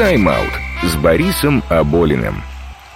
«Тайм-аут» с Борисом Аболиным.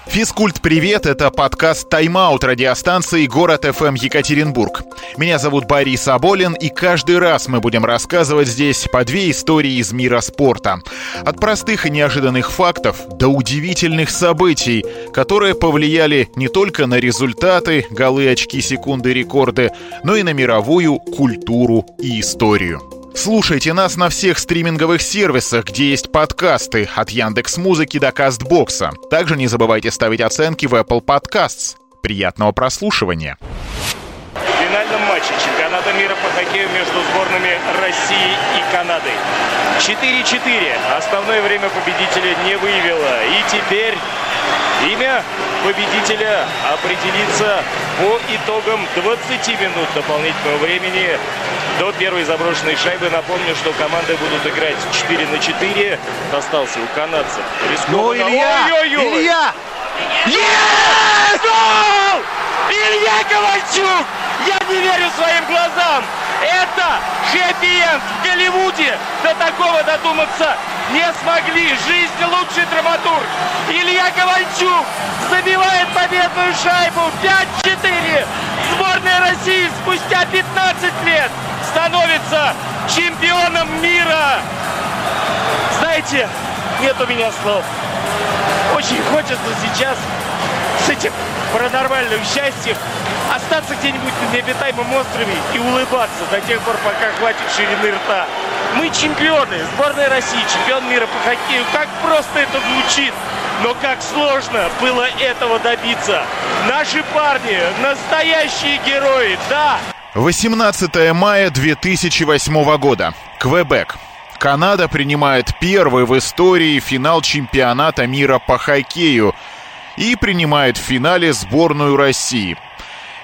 Физкульт, привет! Это подкаст «Тайм-аут» радиостанции «Город ФМ Екатеринбург». Меня зовут Борис Аболин, и каждый раз мы будем рассказывать здесь по две истории из мира спорта. От простых и неожиданных фактов до удивительных событий, которые повлияли не только на результаты, голы, очки, секунды, рекорды, но и на мировую культуру и историю. Слушайте нас на всех стриминговых сервисах, где есть подкасты, от Яндекс Музыки до Кастбокса. Также не забывайте ставить оценки в Apple Podcasts. Приятного прослушивания. В финальном матче мира по хоккею между сборными России и Канады. 4-4. Основное время победителя не выявило. И теперь Имя победителя определится по итогам 20 минут дополнительного времени до первой заброшенной шайбы. Напомню, что команды будут играть 4 на 4. Остался у канадцев. Ну, Илья! Ой-ой-ой! Илья! Есть! Гол! Илья Ковальчук! Я не верю своим глазам! Это хэппи-энд в Голливуде! До такого додуматься не смогли! Жизнь лучший драматург! Илья Ковальчук забивает победную шайбу 5-4! Сборная России спустя 15 лет становится чемпионом мира! Знаете, нет у меня слов. Очень хочется сейчас с этим паранормальным счастьем остаться где-нибудь на необитаемом острове и улыбаться до тех пор, пока хватит ширины рта. Мы чемпионы, сборная России, чемпион мира по хоккею. Как просто это звучит, но как сложно было этого добиться. Наши парни, настоящие герои, да. 18 мая 2008 года. Квебек. Канада принимает первый в истории финал чемпионата мира по хоккею и принимает в финале сборную России –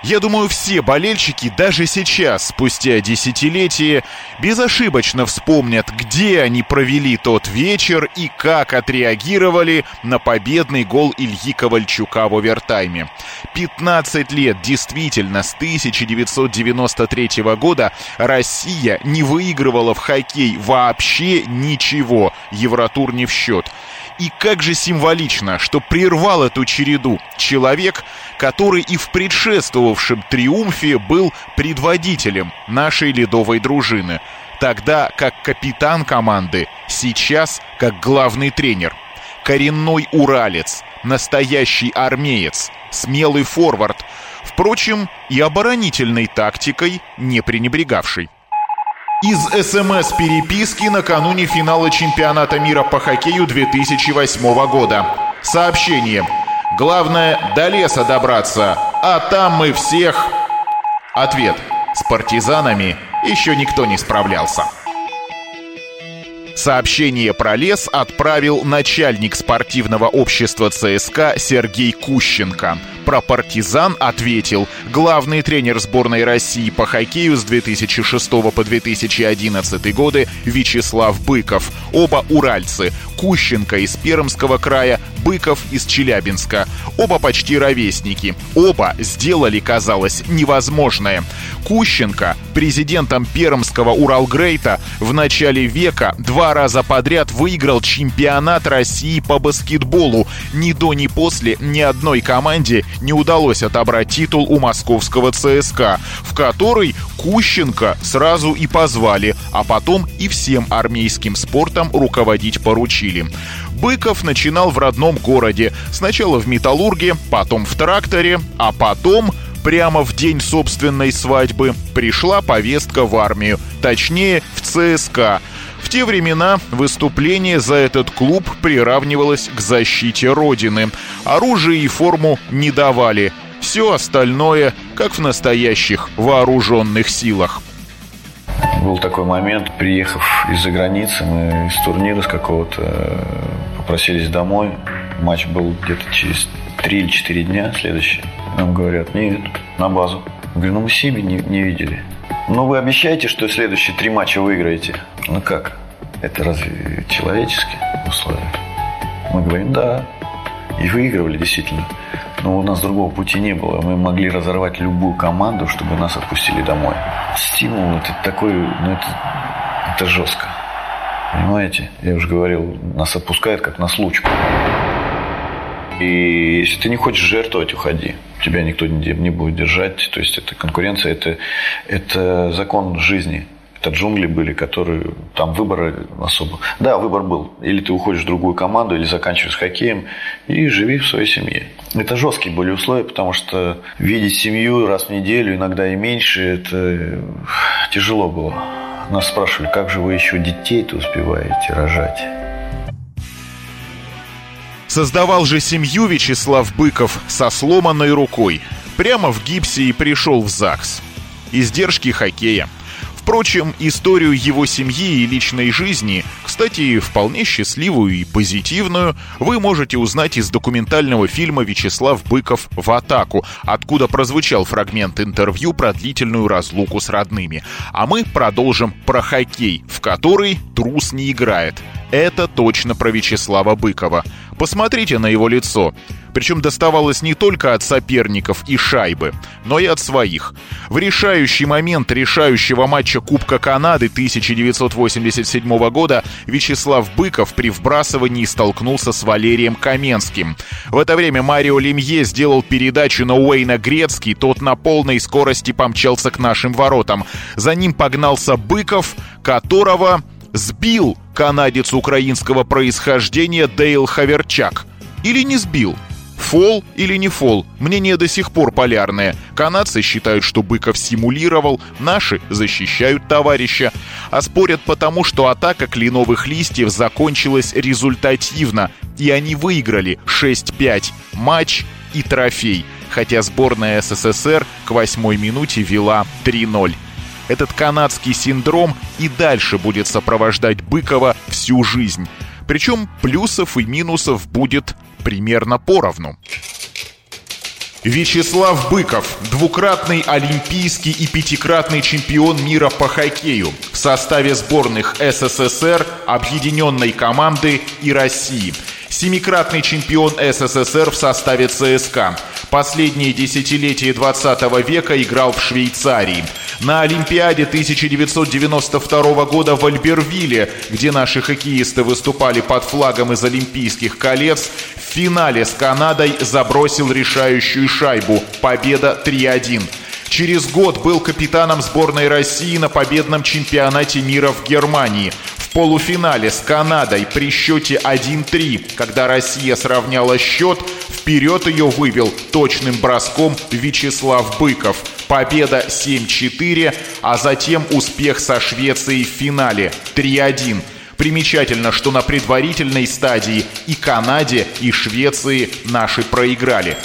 я думаю, все болельщики даже сейчас, спустя десятилетия, безошибочно вспомнят, где они провели тот вечер и как отреагировали на победный гол Ильи Ковальчука в овертайме. 15 лет действительно с 1993 года Россия не выигрывала в хоккей вообще ничего, Евротур не в счет. И как же символично, что прервал эту череду человек, который и в предшествовавшем триумфе был предводителем нашей ледовой дружины, тогда как капитан команды, сейчас как главный тренер. Коренной уралец, настоящий армеец, смелый форвард, впрочем, и оборонительной тактикой не пренебрегавший. Из СМС-переписки накануне финала чемпионата мира по хоккею 2008 года. Сообщение. Главное, до леса добраться, а там мы всех... Ответ. С партизанами еще никто не справлялся. Сообщение про лес отправил начальник спортивного общества ЦСКА Сергей Кущенко. Про партизан ответил главный тренер сборной России по хоккею с 2006 по 2011 годы Вячеслав Быков. Оба уральцы. Кущенко из Пермского края, Быков из Челябинска. Оба почти ровесники. Оба сделали, казалось, невозможное. Кущенко, президентом Пермского Уралгрейта, в начале века два раза подряд выиграл чемпионат России по баскетболу. Ни до, ни после ни одной команде не удалось отобрать титул у московского ЦСКА, в который Кущенко сразу и позвали, а потом и всем армейским спортом руководить поручили. Быков начинал в родном городе. Сначала в «Металлурге», потом в «Тракторе», а потом прямо в день собственной свадьбы пришла повестка в армию, точнее в ЦСКА. В те времена выступление за этот клуб приравнивалось к защите Родины. Оружие и форму не давали. Все остальное, как в настоящих вооруженных силах. Был такой момент, приехав из-за границы, мы из турнира с какого-то попросились домой. Матч был где-то через 3 или 4 дня следующий. Нам говорят, нет, на базу. Я говорю, ну мы семьи не, не видели. Ну вы обещаете, что следующие три матча выиграете? Ну как? Это разве человеческие условия? Мы говорим, да. И выигрывали действительно. Но у нас другого пути не было. Мы могли разорвать любую команду, чтобы нас отпустили домой. Стимул это такой, ну это, это жестко. Понимаете? Я уже говорил, нас отпускает как на случку. И если ты не хочешь жертвовать, уходи. Тебя никто не будет держать. То есть это конкуренция, это, это закон жизни. Это джунгли были, которые там выбора особо. Да, выбор был. Или ты уходишь в другую команду, или заканчиваешь хоккеем и живи в своей семье. Это жесткие были условия, потому что видеть семью раз в неделю, иногда и меньше, это тяжело было. Нас спрашивали, как же вы еще детей-то успеваете рожать? Создавал же семью Вячеслав Быков со сломанной рукой. Прямо в гипсе и пришел в ЗАГС. Издержки хоккея – Впрочем, историю его семьи и личной жизни, кстати, вполне счастливую и позитивную, вы можете узнать из документального фильма «Вячеслав Быков в атаку», откуда прозвучал фрагмент интервью про длительную разлуку с родными. А мы продолжим про хоккей, в который трус не играет. Это точно про Вячеслава Быкова. Посмотрите на его лицо. Причем доставалось не только от соперников и шайбы, но и от своих. В решающий момент решающего матча Кубка Канады 1987 года Вячеслав Быков при вбрасывании столкнулся с Валерием Каменским. В это время Марио Лемье сделал передачу на Уэйна Грецкий, тот на полной скорости помчался к нашим воротам. За ним погнался Быков, которого сбил канадец украинского происхождения Дейл Хаверчак. Или не сбил? Фол или не фол? Мнение до сих пор полярное. Канадцы считают, что Быков симулировал, наши защищают товарища. А спорят потому, что атака кленовых листьев закончилась результативно, и они выиграли 6-5. Матч и трофей. Хотя сборная СССР к восьмой минуте вела 3-0. Этот канадский синдром и дальше будет сопровождать Быкова всю жизнь. Причем плюсов и минусов будет примерно поровну. Вячеслав Быков, двукратный олимпийский и пятикратный чемпион мира по хоккею в составе сборных СССР, Объединенной команды и России. Семикратный чемпион СССР в составе ЦСКА. Последние десятилетия 20 века играл в Швейцарии. На Олимпиаде 1992 года в Альбервилле, где наши хоккеисты выступали под флагом из Олимпийских колец, в финале с Канадой забросил решающую шайбу. Победа 3-1. Через год был капитаном сборной России на победном чемпионате мира в Германии. В полуфинале с Канадой при счете 1-3, когда Россия сравняла счет, вперед ее вывел точным броском Вячеслав Быков. Победа 7-4, а затем успех со Швецией в финале 3-1. Примечательно, что на предварительной стадии и Канаде, и Швеции наши проиграли.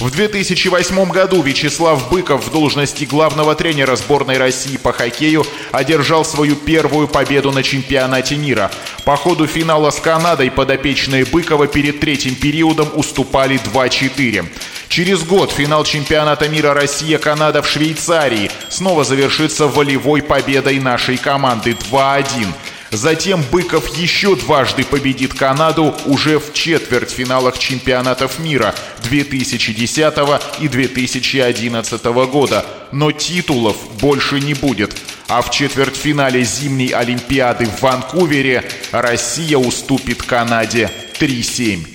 В 2008 году Вячеслав Быков в должности главного тренера сборной России по хоккею одержал свою первую победу на чемпионате мира. По ходу финала с Канадой подопечные Быкова перед третьим периодом уступали 2-4. Через год финал чемпионата мира Россия-Канада в Швейцарии снова завершится волевой победой нашей команды 2-1. Затем Быков еще дважды победит Канаду уже в четвертьфиналах чемпионатов мира 2010 и 2011 года. Но титулов больше не будет. А в четвертьфинале зимней Олимпиады в Ванкувере Россия уступит Канаде 3-7.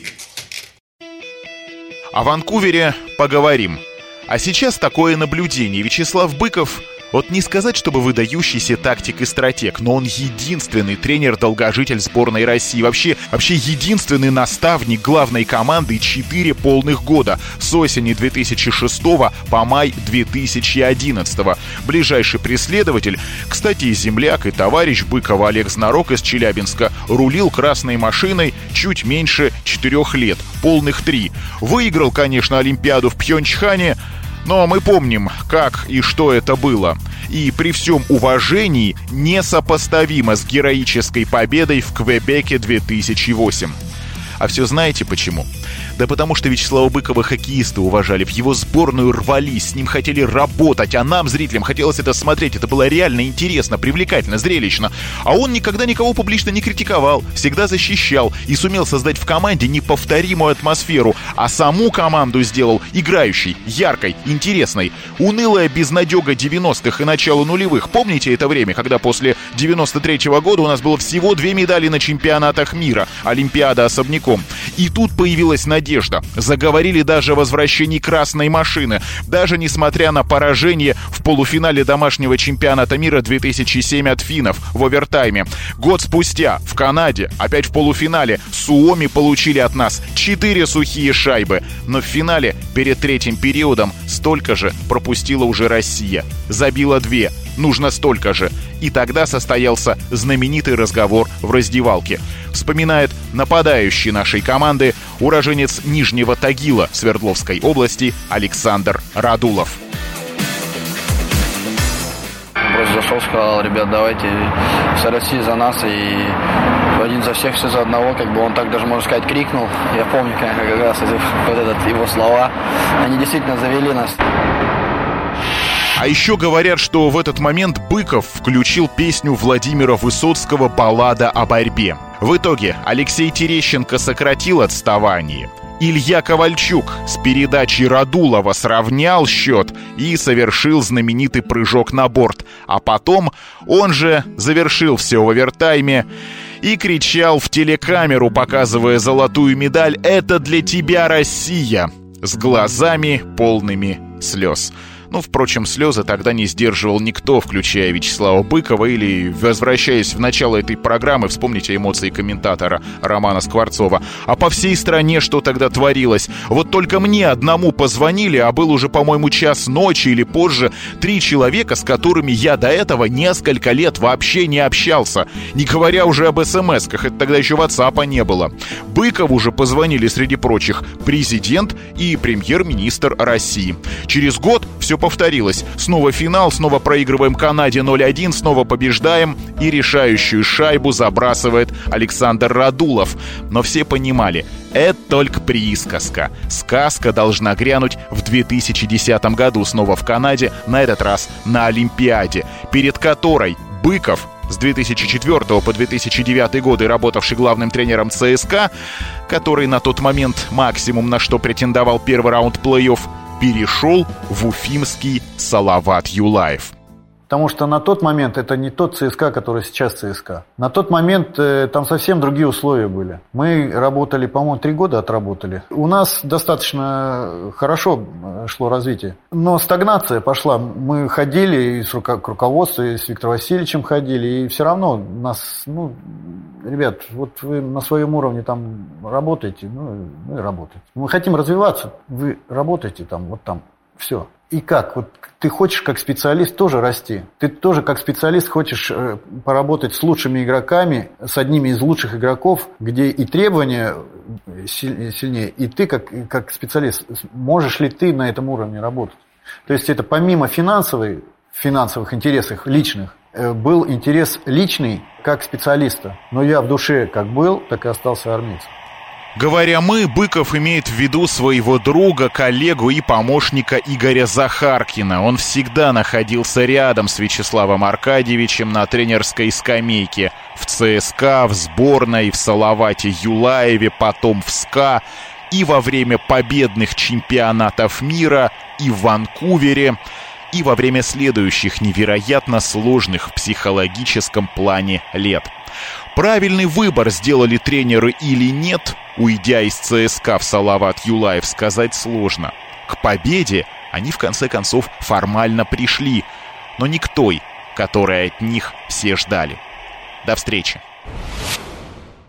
О Ванкувере поговорим. А сейчас такое наблюдение. Вячеслав Быков вот не сказать, чтобы выдающийся тактик и стратег, но он единственный тренер-долгожитель сборной России. Вообще, вообще единственный наставник главной команды 4 полных года с осени 2006 по май 2011. Ближайший преследователь, кстати, земляк и товарищ Быкова Олег Знарок из Челябинска, рулил красной машиной чуть меньше 4 лет, полных 3. Выиграл, конечно, Олимпиаду в Пхенчхане, но мы помним, как и что это было. И при всем уважении несопоставимо с героической победой в Квебеке 2008. А все знаете почему? Да потому что Вячеслава Быкова хоккеисты уважали, в его сборную рвались, с ним хотели работать, а нам, зрителям, хотелось это смотреть. Это было реально интересно, привлекательно, зрелищно. А он никогда никого публично не критиковал, всегда защищал и сумел создать в команде неповторимую атмосферу, а саму команду сделал играющей, яркой, интересной. Унылая безнадега 90-х и начала нулевых. Помните это время, когда после 93 -го года у нас было всего две медали на чемпионатах мира, Олимпиада особняком. И тут появилась надежда. Заговорили даже о возвращении красной машины. Даже несмотря на поражение в полуфинале домашнего чемпионата мира 2007 от финнов в овертайме. Год спустя в Канаде, опять в полуфинале, Суоми получили от нас 4 сухие шайбы. Но в финале перед третьим периодом столько же пропустила уже Россия. Забила две. Нужно столько же. И тогда состоялся знаменитый разговор в раздевалке. Вспоминает нападающий нашей команды уроженец Нижнего Тагила Свердловской области Александр Радулов. Просто зашел, сказал, ребят, давайте вся Россия за нас и один за всех, все за одного, как бы он так даже, можно сказать, крикнул. Я помню, как, как раз вот этот его слова, они действительно завели нас. А еще говорят, что в этот момент Быков включил песню Владимира Высоцкого «Баллада о борьбе». В итоге Алексей Терещенко сократил отставание. Илья Ковальчук с передачей Радулова сравнял счет и совершил знаменитый прыжок на борт. А потом он же завершил все в овертайме и кричал в телекамеру, показывая золотую медаль «Это для тебя, Россия!» с глазами полными слез. Ну, впрочем, слезы тогда не сдерживал никто, включая Вячеслава Быкова или, возвращаясь в начало этой программы, вспомните эмоции комментатора Романа Скворцова. А по всей стране что тогда творилось? Вот только мне одному позвонили, а был уже, по-моему, час ночи или позже, три человека, с которыми я до этого несколько лет вообще не общался. Не говоря уже об смс-ках, это тогда еще WhatsApp не было. Быкову же позвонили, среди прочих, президент и премьер-министр России. Через год все повторилось. Снова финал, снова проигрываем Канаде 0-1, снова побеждаем и решающую шайбу забрасывает Александр Радулов. Но все понимали, это только присказка. Сказка должна грянуть в 2010 году снова в Канаде, на этот раз на Олимпиаде, перед которой Быков с 2004 по 2009 годы работавший главным тренером ЦСКА, который на тот момент максимум на что претендовал первый раунд плей-офф, перешел в уфимский Салават Юлаев. Потому что на тот момент это не тот ЦСКА, который сейчас ЦСКА. На тот момент э, там совсем другие условия были. Мы работали, по-моему, три года отработали. У нас достаточно хорошо э, шло развитие. Но стагнация пошла. Мы ходили и с руко- к руководству, и с Виктором Васильевичем ходили, и все равно нас, ну, ребят, вот вы на своем уровне там работаете, ну, ну и работаете. Мы хотим развиваться, вы работаете там, вот там, все. И как? Вот ты хочешь как специалист тоже расти. Ты тоже как специалист хочешь э, поработать с лучшими игроками, с одними из лучших игроков, где и требования сильнее, и ты как, как специалист, можешь ли ты на этом уровне работать? То есть это помимо финансовой, финансовых интересов личных, э, был интерес личный как специалиста. Но я в душе как был, так и остался армейцем. Говоря «мы», Быков имеет в виду своего друга, коллегу и помощника Игоря Захаркина. Он всегда находился рядом с Вячеславом Аркадьевичем на тренерской скамейке. В ЦСКА, в сборной, в Салавате Юлаеве, потом в СКА. И во время победных чемпионатов мира, и в Ванкувере и во время следующих невероятно сложных в психологическом плане лет. Правильный выбор сделали тренеры или нет, уйдя из ЦСКА в Салават Юлаев, сказать сложно. К победе они в конце концов формально пришли, но не к той, которой от них все ждали. До встречи.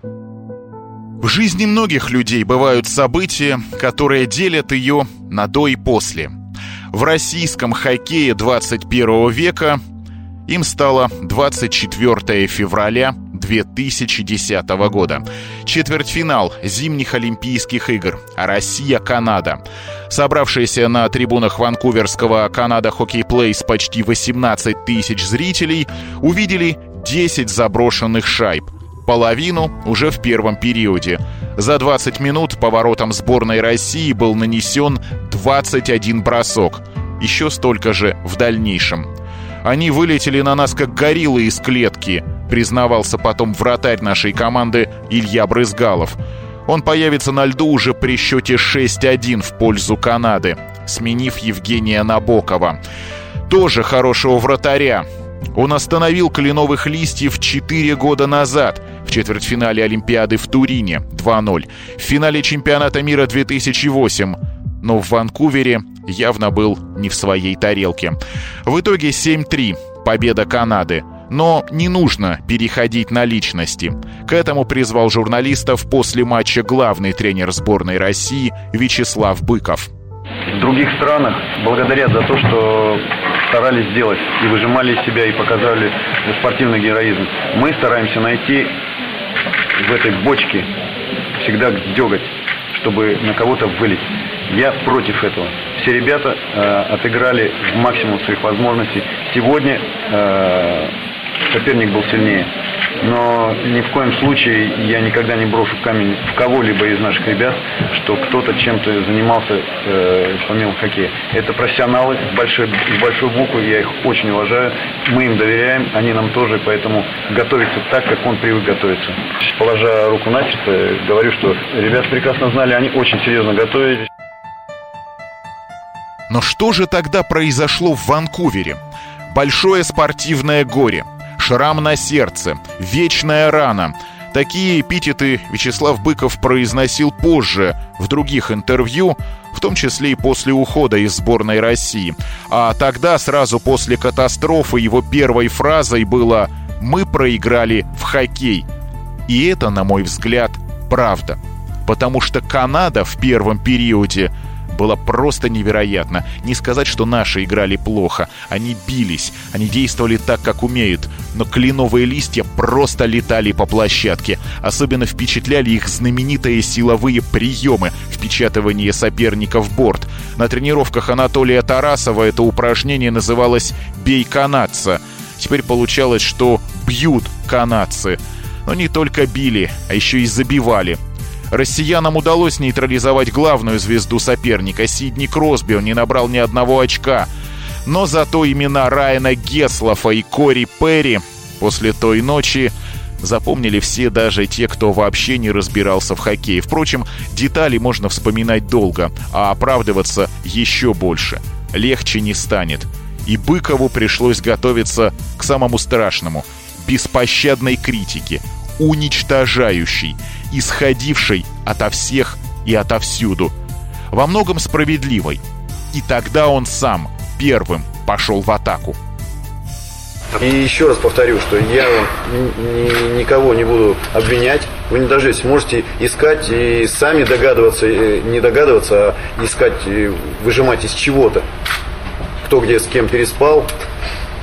В жизни многих людей бывают события, которые делят ее на до и после. В российском хоккее 21 века им стало 24 февраля 2010 года. Четвертьфинал зимних Олимпийских игр. Россия-Канада. Собравшиеся на трибунах Ванкуверского Канада Хоккей Плейс почти 18 тысяч зрителей увидели 10 заброшенных шайб. Половину уже в первом периоде. За 20 минут по воротам сборной России был нанесен 21 бросок. Еще столько же в дальнейшем. Они вылетели на нас как гориллы из клетки, признавался потом вратарь нашей команды Илья Брызгалов. Он появится на льду уже при счете 6-1 в пользу Канады, сменив Евгения Набокова. Тоже хорошего вратаря. Он остановил кленовых листьев 4 года назад в четвертьфинале Олимпиады в Турине 2-0, в финале чемпионата мира 2008 но в Ванкувере явно был не в своей тарелке. В итоге 7-3, победа Канады. Но не нужно переходить на личности. К этому призвал журналистов после матча главный тренер сборной России Вячеслав Быков. В других странах благодарят за то, что старались сделать и выжимали из себя и показали спортивный героизм. Мы стараемся найти в этой бочке всегда деготь, чтобы на кого-то вылить. Я против этого. Все ребята э, отыграли в максимум своих возможностей. Сегодня э, соперник был сильнее. Но ни в коем случае я никогда не брошу камень в кого-либо из наших ребят, что кто-то чем-то занимался э, помимо хоккея. Это профессионалы с большой, с большой буквы, я их очень уважаю. Мы им доверяем, они нам тоже, поэтому готовиться так, как он привык готовиться. Положа руку на сердце, говорю, что ребята прекрасно знали, они очень серьезно готовились. Но что же тогда произошло в Ванкувере? Большое спортивное горе, шрам на сердце, вечная рана. Такие эпитеты Вячеслав Быков произносил позже, в других интервью, в том числе и после ухода из сборной России. А тогда, сразу после катастрофы, его первой фразой было «Мы проиграли в хоккей». И это, на мой взгляд, правда. Потому что Канада в первом периоде – было просто невероятно. Не сказать, что наши играли плохо. Они бились, они действовали так, как умеют. Но кленовые листья просто летали по площадке. Особенно впечатляли их знаменитые силовые приемы впечатывания соперника в борт. На тренировках Анатолия Тарасова это упражнение называлось «бей канадца». Теперь получалось, что бьют канадцы. Но не только били, а еще и забивали – Россиянам удалось нейтрализовать главную звезду соперника. Сидни Кросби он не набрал ни одного очка. Но зато имена Райана Геслофа и Кори Перри после той ночи запомнили все, даже те, кто вообще не разбирался в хоккее. Впрочем, детали можно вспоминать долго, а оправдываться еще больше. Легче не станет. И Быкову пришлось готовиться к самому страшному – беспощадной критике, уничтожающей, исходившей ото всех и отовсюду, во многом справедливой. И тогда он сам первым пошел в атаку. И еще раз повторю, что я ни, никого не буду обвинять. Вы не даже можете искать и сами догадываться, не догадываться, а искать, выжимать из чего-то. Кто где с кем переспал,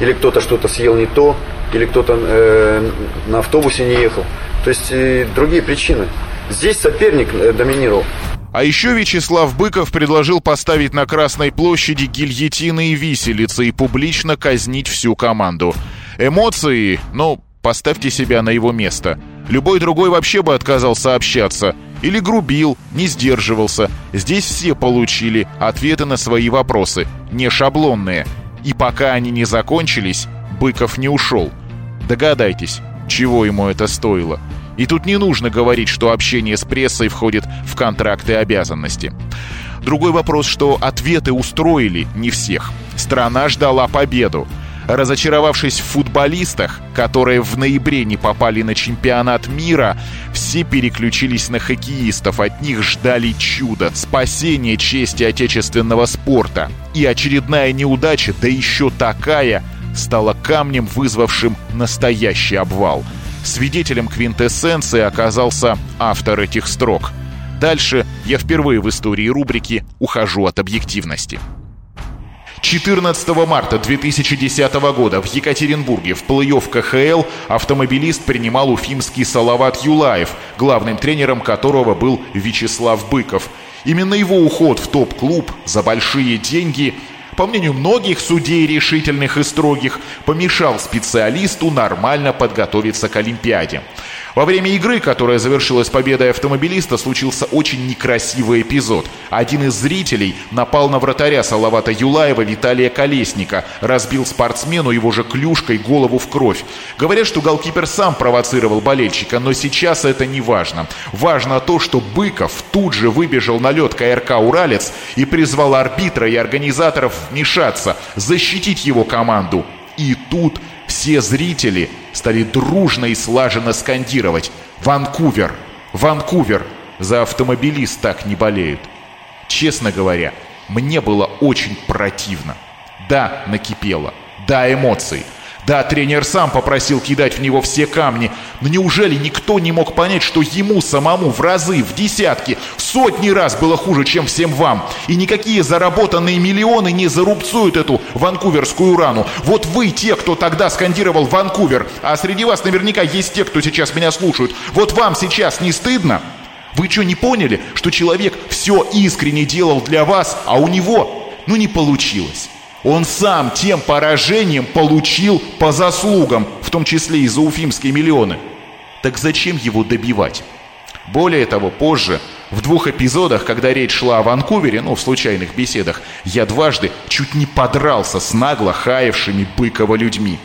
или кто-то что-то съел не то, или кто-то э, на автобусе не ехал. То есть э, другие причины. Здесь соперник э, доминировал. А еще Вячеслав Быков предложил поставить на Красной площади гильотины и виселицы и публично казнить всю команду. Эмоции, ну, поставьте себя на его место. Любой другой вообще бы отказался общаться. Или грубил, не сдерживался. Здесь все получили ответы на свои вопросы, не шаблонные. И пока они не закончились, Быков не ушел. Догадайтесь, чего ему это стоило. И тут не нужно говорить, что общение с прессой входит в контракты обязанности. Другой вопрос, что ответы устроили не всех. Страна ждала победу. Разочаровавшись в футболистах, которые в ноябре не попали на чемпионат мира, все переключились на хоккеистов, от них ждали чуда, спасения чести отечественного спорта. И очередная неудача, да еще такая, стала камнем, вызвавшим настоящий обвал – Свидетелем квинтэссенции оказался автор этих строк. Дальше я впервые в истории рубрики ухожу от объективности. 14 марта 2010 года в Екатеринбурге в плей-офф КХЛ автомобилист принимал уфимский Салават Юлаев, главным тренером которого был Вячеслав Быков. Именно его уход в топ-клуб за большие деньги по мнению многих судей решительных и строгих, помешал специалисту нормально подготовиться к Олимпиаде. Во время игры, которая завершилась победой автомобилиста, случился очень некрасивый эпизод. Один из зрителей напал на вратаря Салавата Юлаева Виталия Колесника, разбил спортсмену его же клюшкой голову в кровь. Говорят, что голкипер сам провоцировал болельщика, но сейчас это не важно. Важно то, что Быков тут же выбежал на лед КРК «Уралец» и призвал арбитра и организаторов вмешаться, защитить его команду. И тут все зрители стали дружно и слаженно скандировать «Ванкувер! Ванкувер!» За автомобилист так не болеют. Честно говоря, мне было очень противно. Да, накипело. Да, эмоции – да, тренер сам попросил кидать в него все камни, но неужели никто не мог понять, что ему самому в разы, в десятки, в сотни раз было хуже, чем всем вам? И никакие заработанные миллионы не зарубцуют эту ванкуверскую рану. Вот вы те, кто тогда скандировал Ванкувер, а среди вас наверняка есть те, кто сейчас меня слушают. Вот вам сейчас не стыдно? Вы что, не поняли, что человек все искренне делал для вас, а у него, ну, не получилось? Он сам тем поражением получил по заслугам, в том числе и за уфимские миллионы. Так зачем его добивать? Более того, позже, в двух эпизодах, когда речь шла о Ванкувере, ну, в случайных беседах, я дважды чуть не подрался с нагло хаявшими Быкова людьми.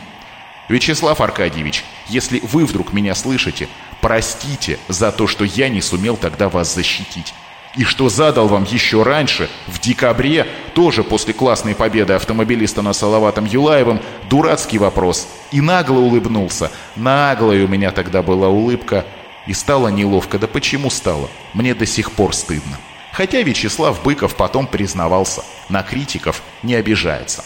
Вячеслав Аркадьевич, если вы вдруг меня слышите, простите за то, что я не сумел тогда вас защитить и что задал вам еще раньше, в декабре, тоже после классной победы автомобилиста на Салаватом Юлаевым, дурацкий вопрос. И нагло улыбнулся. Наглая у меня тогда была улыбка. И стало неловко. Да почему стало? Мне до сих пор стыдно. Хотя Вячеслав Быков потом признавался. На критиков не обижается.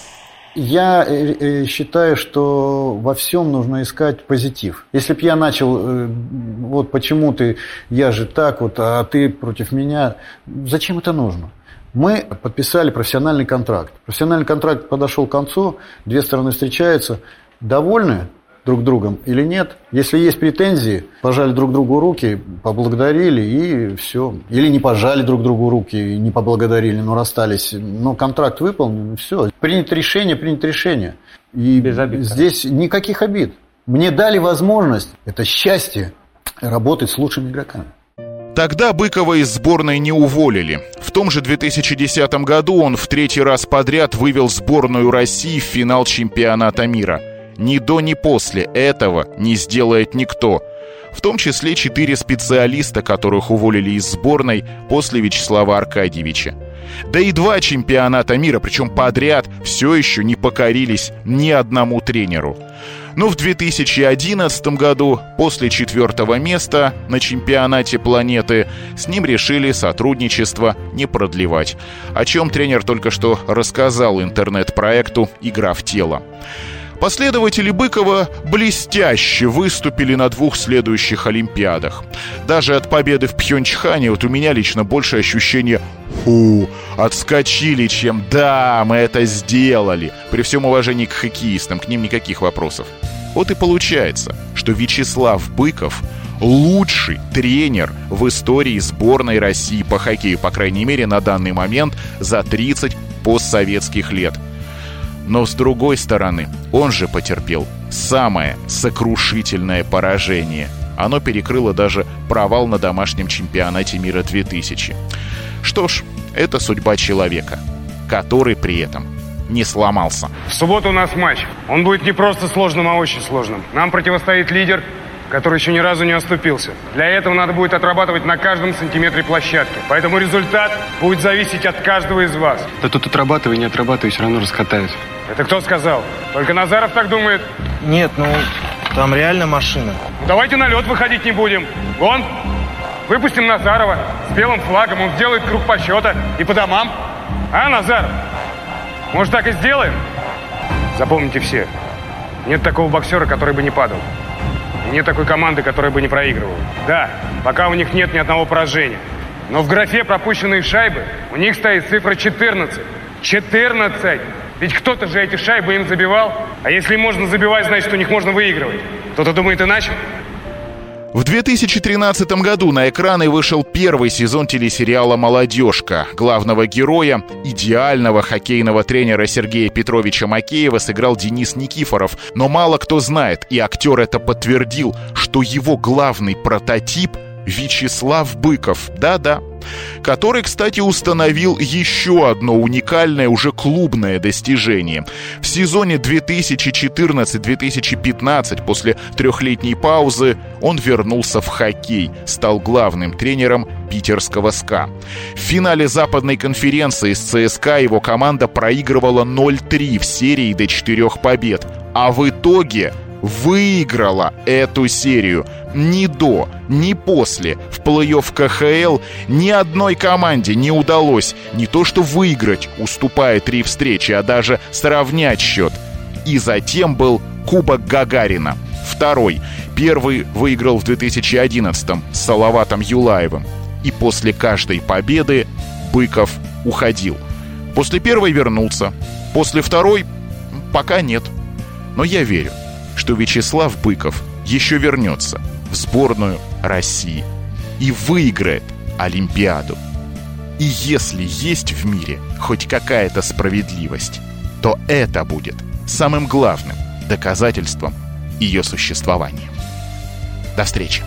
Я э, э, считаю, что во всем нужно искать позитив. Если бы я начал, э, вот почему ты, я же так вот, а ты против меня, зачем это нужно? Мы подписали профессиональный контракт. Профессиональный контракт подошел к концу, две стороны встречаются, довольны, друг другом или нет. Если есть претензии, пожали друг другу руки, поблагодарили и все. Или не пожали друг другу руки, и не поблагодарили, но расстались. Но контракт выполнен, все. Принято решение, принято решение. И Без обид, здесь никаких обид. Мне дали возможность, это счастье, работать с лучшими игроками. Тогда Быкова из сборной не уволили. В том же 2010 году он в третий раз подряд вывел сборную России в финал чемпионата мира – ни до, ни после этого не сделает никто. В том числе четыре специалиста, которых уволили из сборной после Вячеслава Аркадьевича. Да и два чемпионата мира, причем подряд, все еще не покорились ни одному тренеру. Но в 2011 году, после четвертого места на чемпионате планеты, с ним решили сотрудничество не продлевать, о чем тренер только что рассказал интернет-проекту «Игра в тело». Последователи Быкова блестяще выступили на двух следующих Олимпиадах. Даже от победы в Пхенчхане вот у меня лично больше ощущение «Фу, отскочили, чем «Да, мы это сделали». При всем уважении к хоккеистам, к ним никаких вопросов. Вот и получается, что Вячеслав Быков лучший тренер в истории сборной России по хоккею, по крайней мере, на данный момент за 30 постсоветских лет – но с другой стороны, он же потерпел самое сокрушительное поражение. Оно перекрыло даже провал на домашнем чемпионате мира 2000. Что ж, это судьба человека, который при этом не сломался. В субботу у нас матч. Он будет не просто сложным, а очень сложным. Нам противостоит лидер, который еще ни разу не оступился. Для этого надо будет отрабатывать на каждом сантиметре площадки. Поэтому результат будет зависеть от каждого из вас. Да тут отрабатывай, не отрабатывай, все равно раскатают. Это кто сказал? Только Назаров так думает? Нет, ну там реально машина. Ну, давайте на лед выходить не будем. Вон, выпустим Назарова с белым флагом, он сделает круг почета и по домам. А, Назаров? Может, так и сделаем? Запомните все, нет такого боксера, который бы не падал. И нет такой команды, которая бы не проигрывала. Да, пока у них нет ни одного поражения. Но в графе пропущенные шайбы у них стоит цифра 14. 14! Ведь кто-то же эти шайбы им забивал. А если можно забивать, значит, у них можно выигрывать. Кто-то думает иначе? В 2013 году на экраны вышел первый сезон телесериала «Молодежка». Главного героя, идеального хоккейного тренера Сергея Петровича Макеева сыграл Денис Никифоров. Но мало кто знает, и актер это подтвердил, что его главный прототип – Вячеслав Быков. Да-да, который, кстати, установил еще одно уникальное уже клубное достижение. В сезоне 2014-2015 после трехлетней паузы он вернулся в хоккей, стал главным тренером питерского СКА. В финале западной конференции с ЦСКА его команда проигрывала 0-3 в серии до 4 побед, а в итоге выиграла эту серию. Ни до, ни после в плей-офф КХЛ ни одной команде не удалось не то что выиграть, уступая три встречи, а даже сравнять счет. И затем был Кубок Гагарина. Второй. Первый выиграл в 2011-м с Салаватом Юлаевым. И после каждой победы Быков уходил. После первой вернулся. После второй пока нет. Но я верю – что Вячеслав Быков еще вернется в сборную России и выиграет Олимпиаду. И если есть в мире хоть какая-то справедливость, то это будет самым главным доказательством ее существования. До встречи!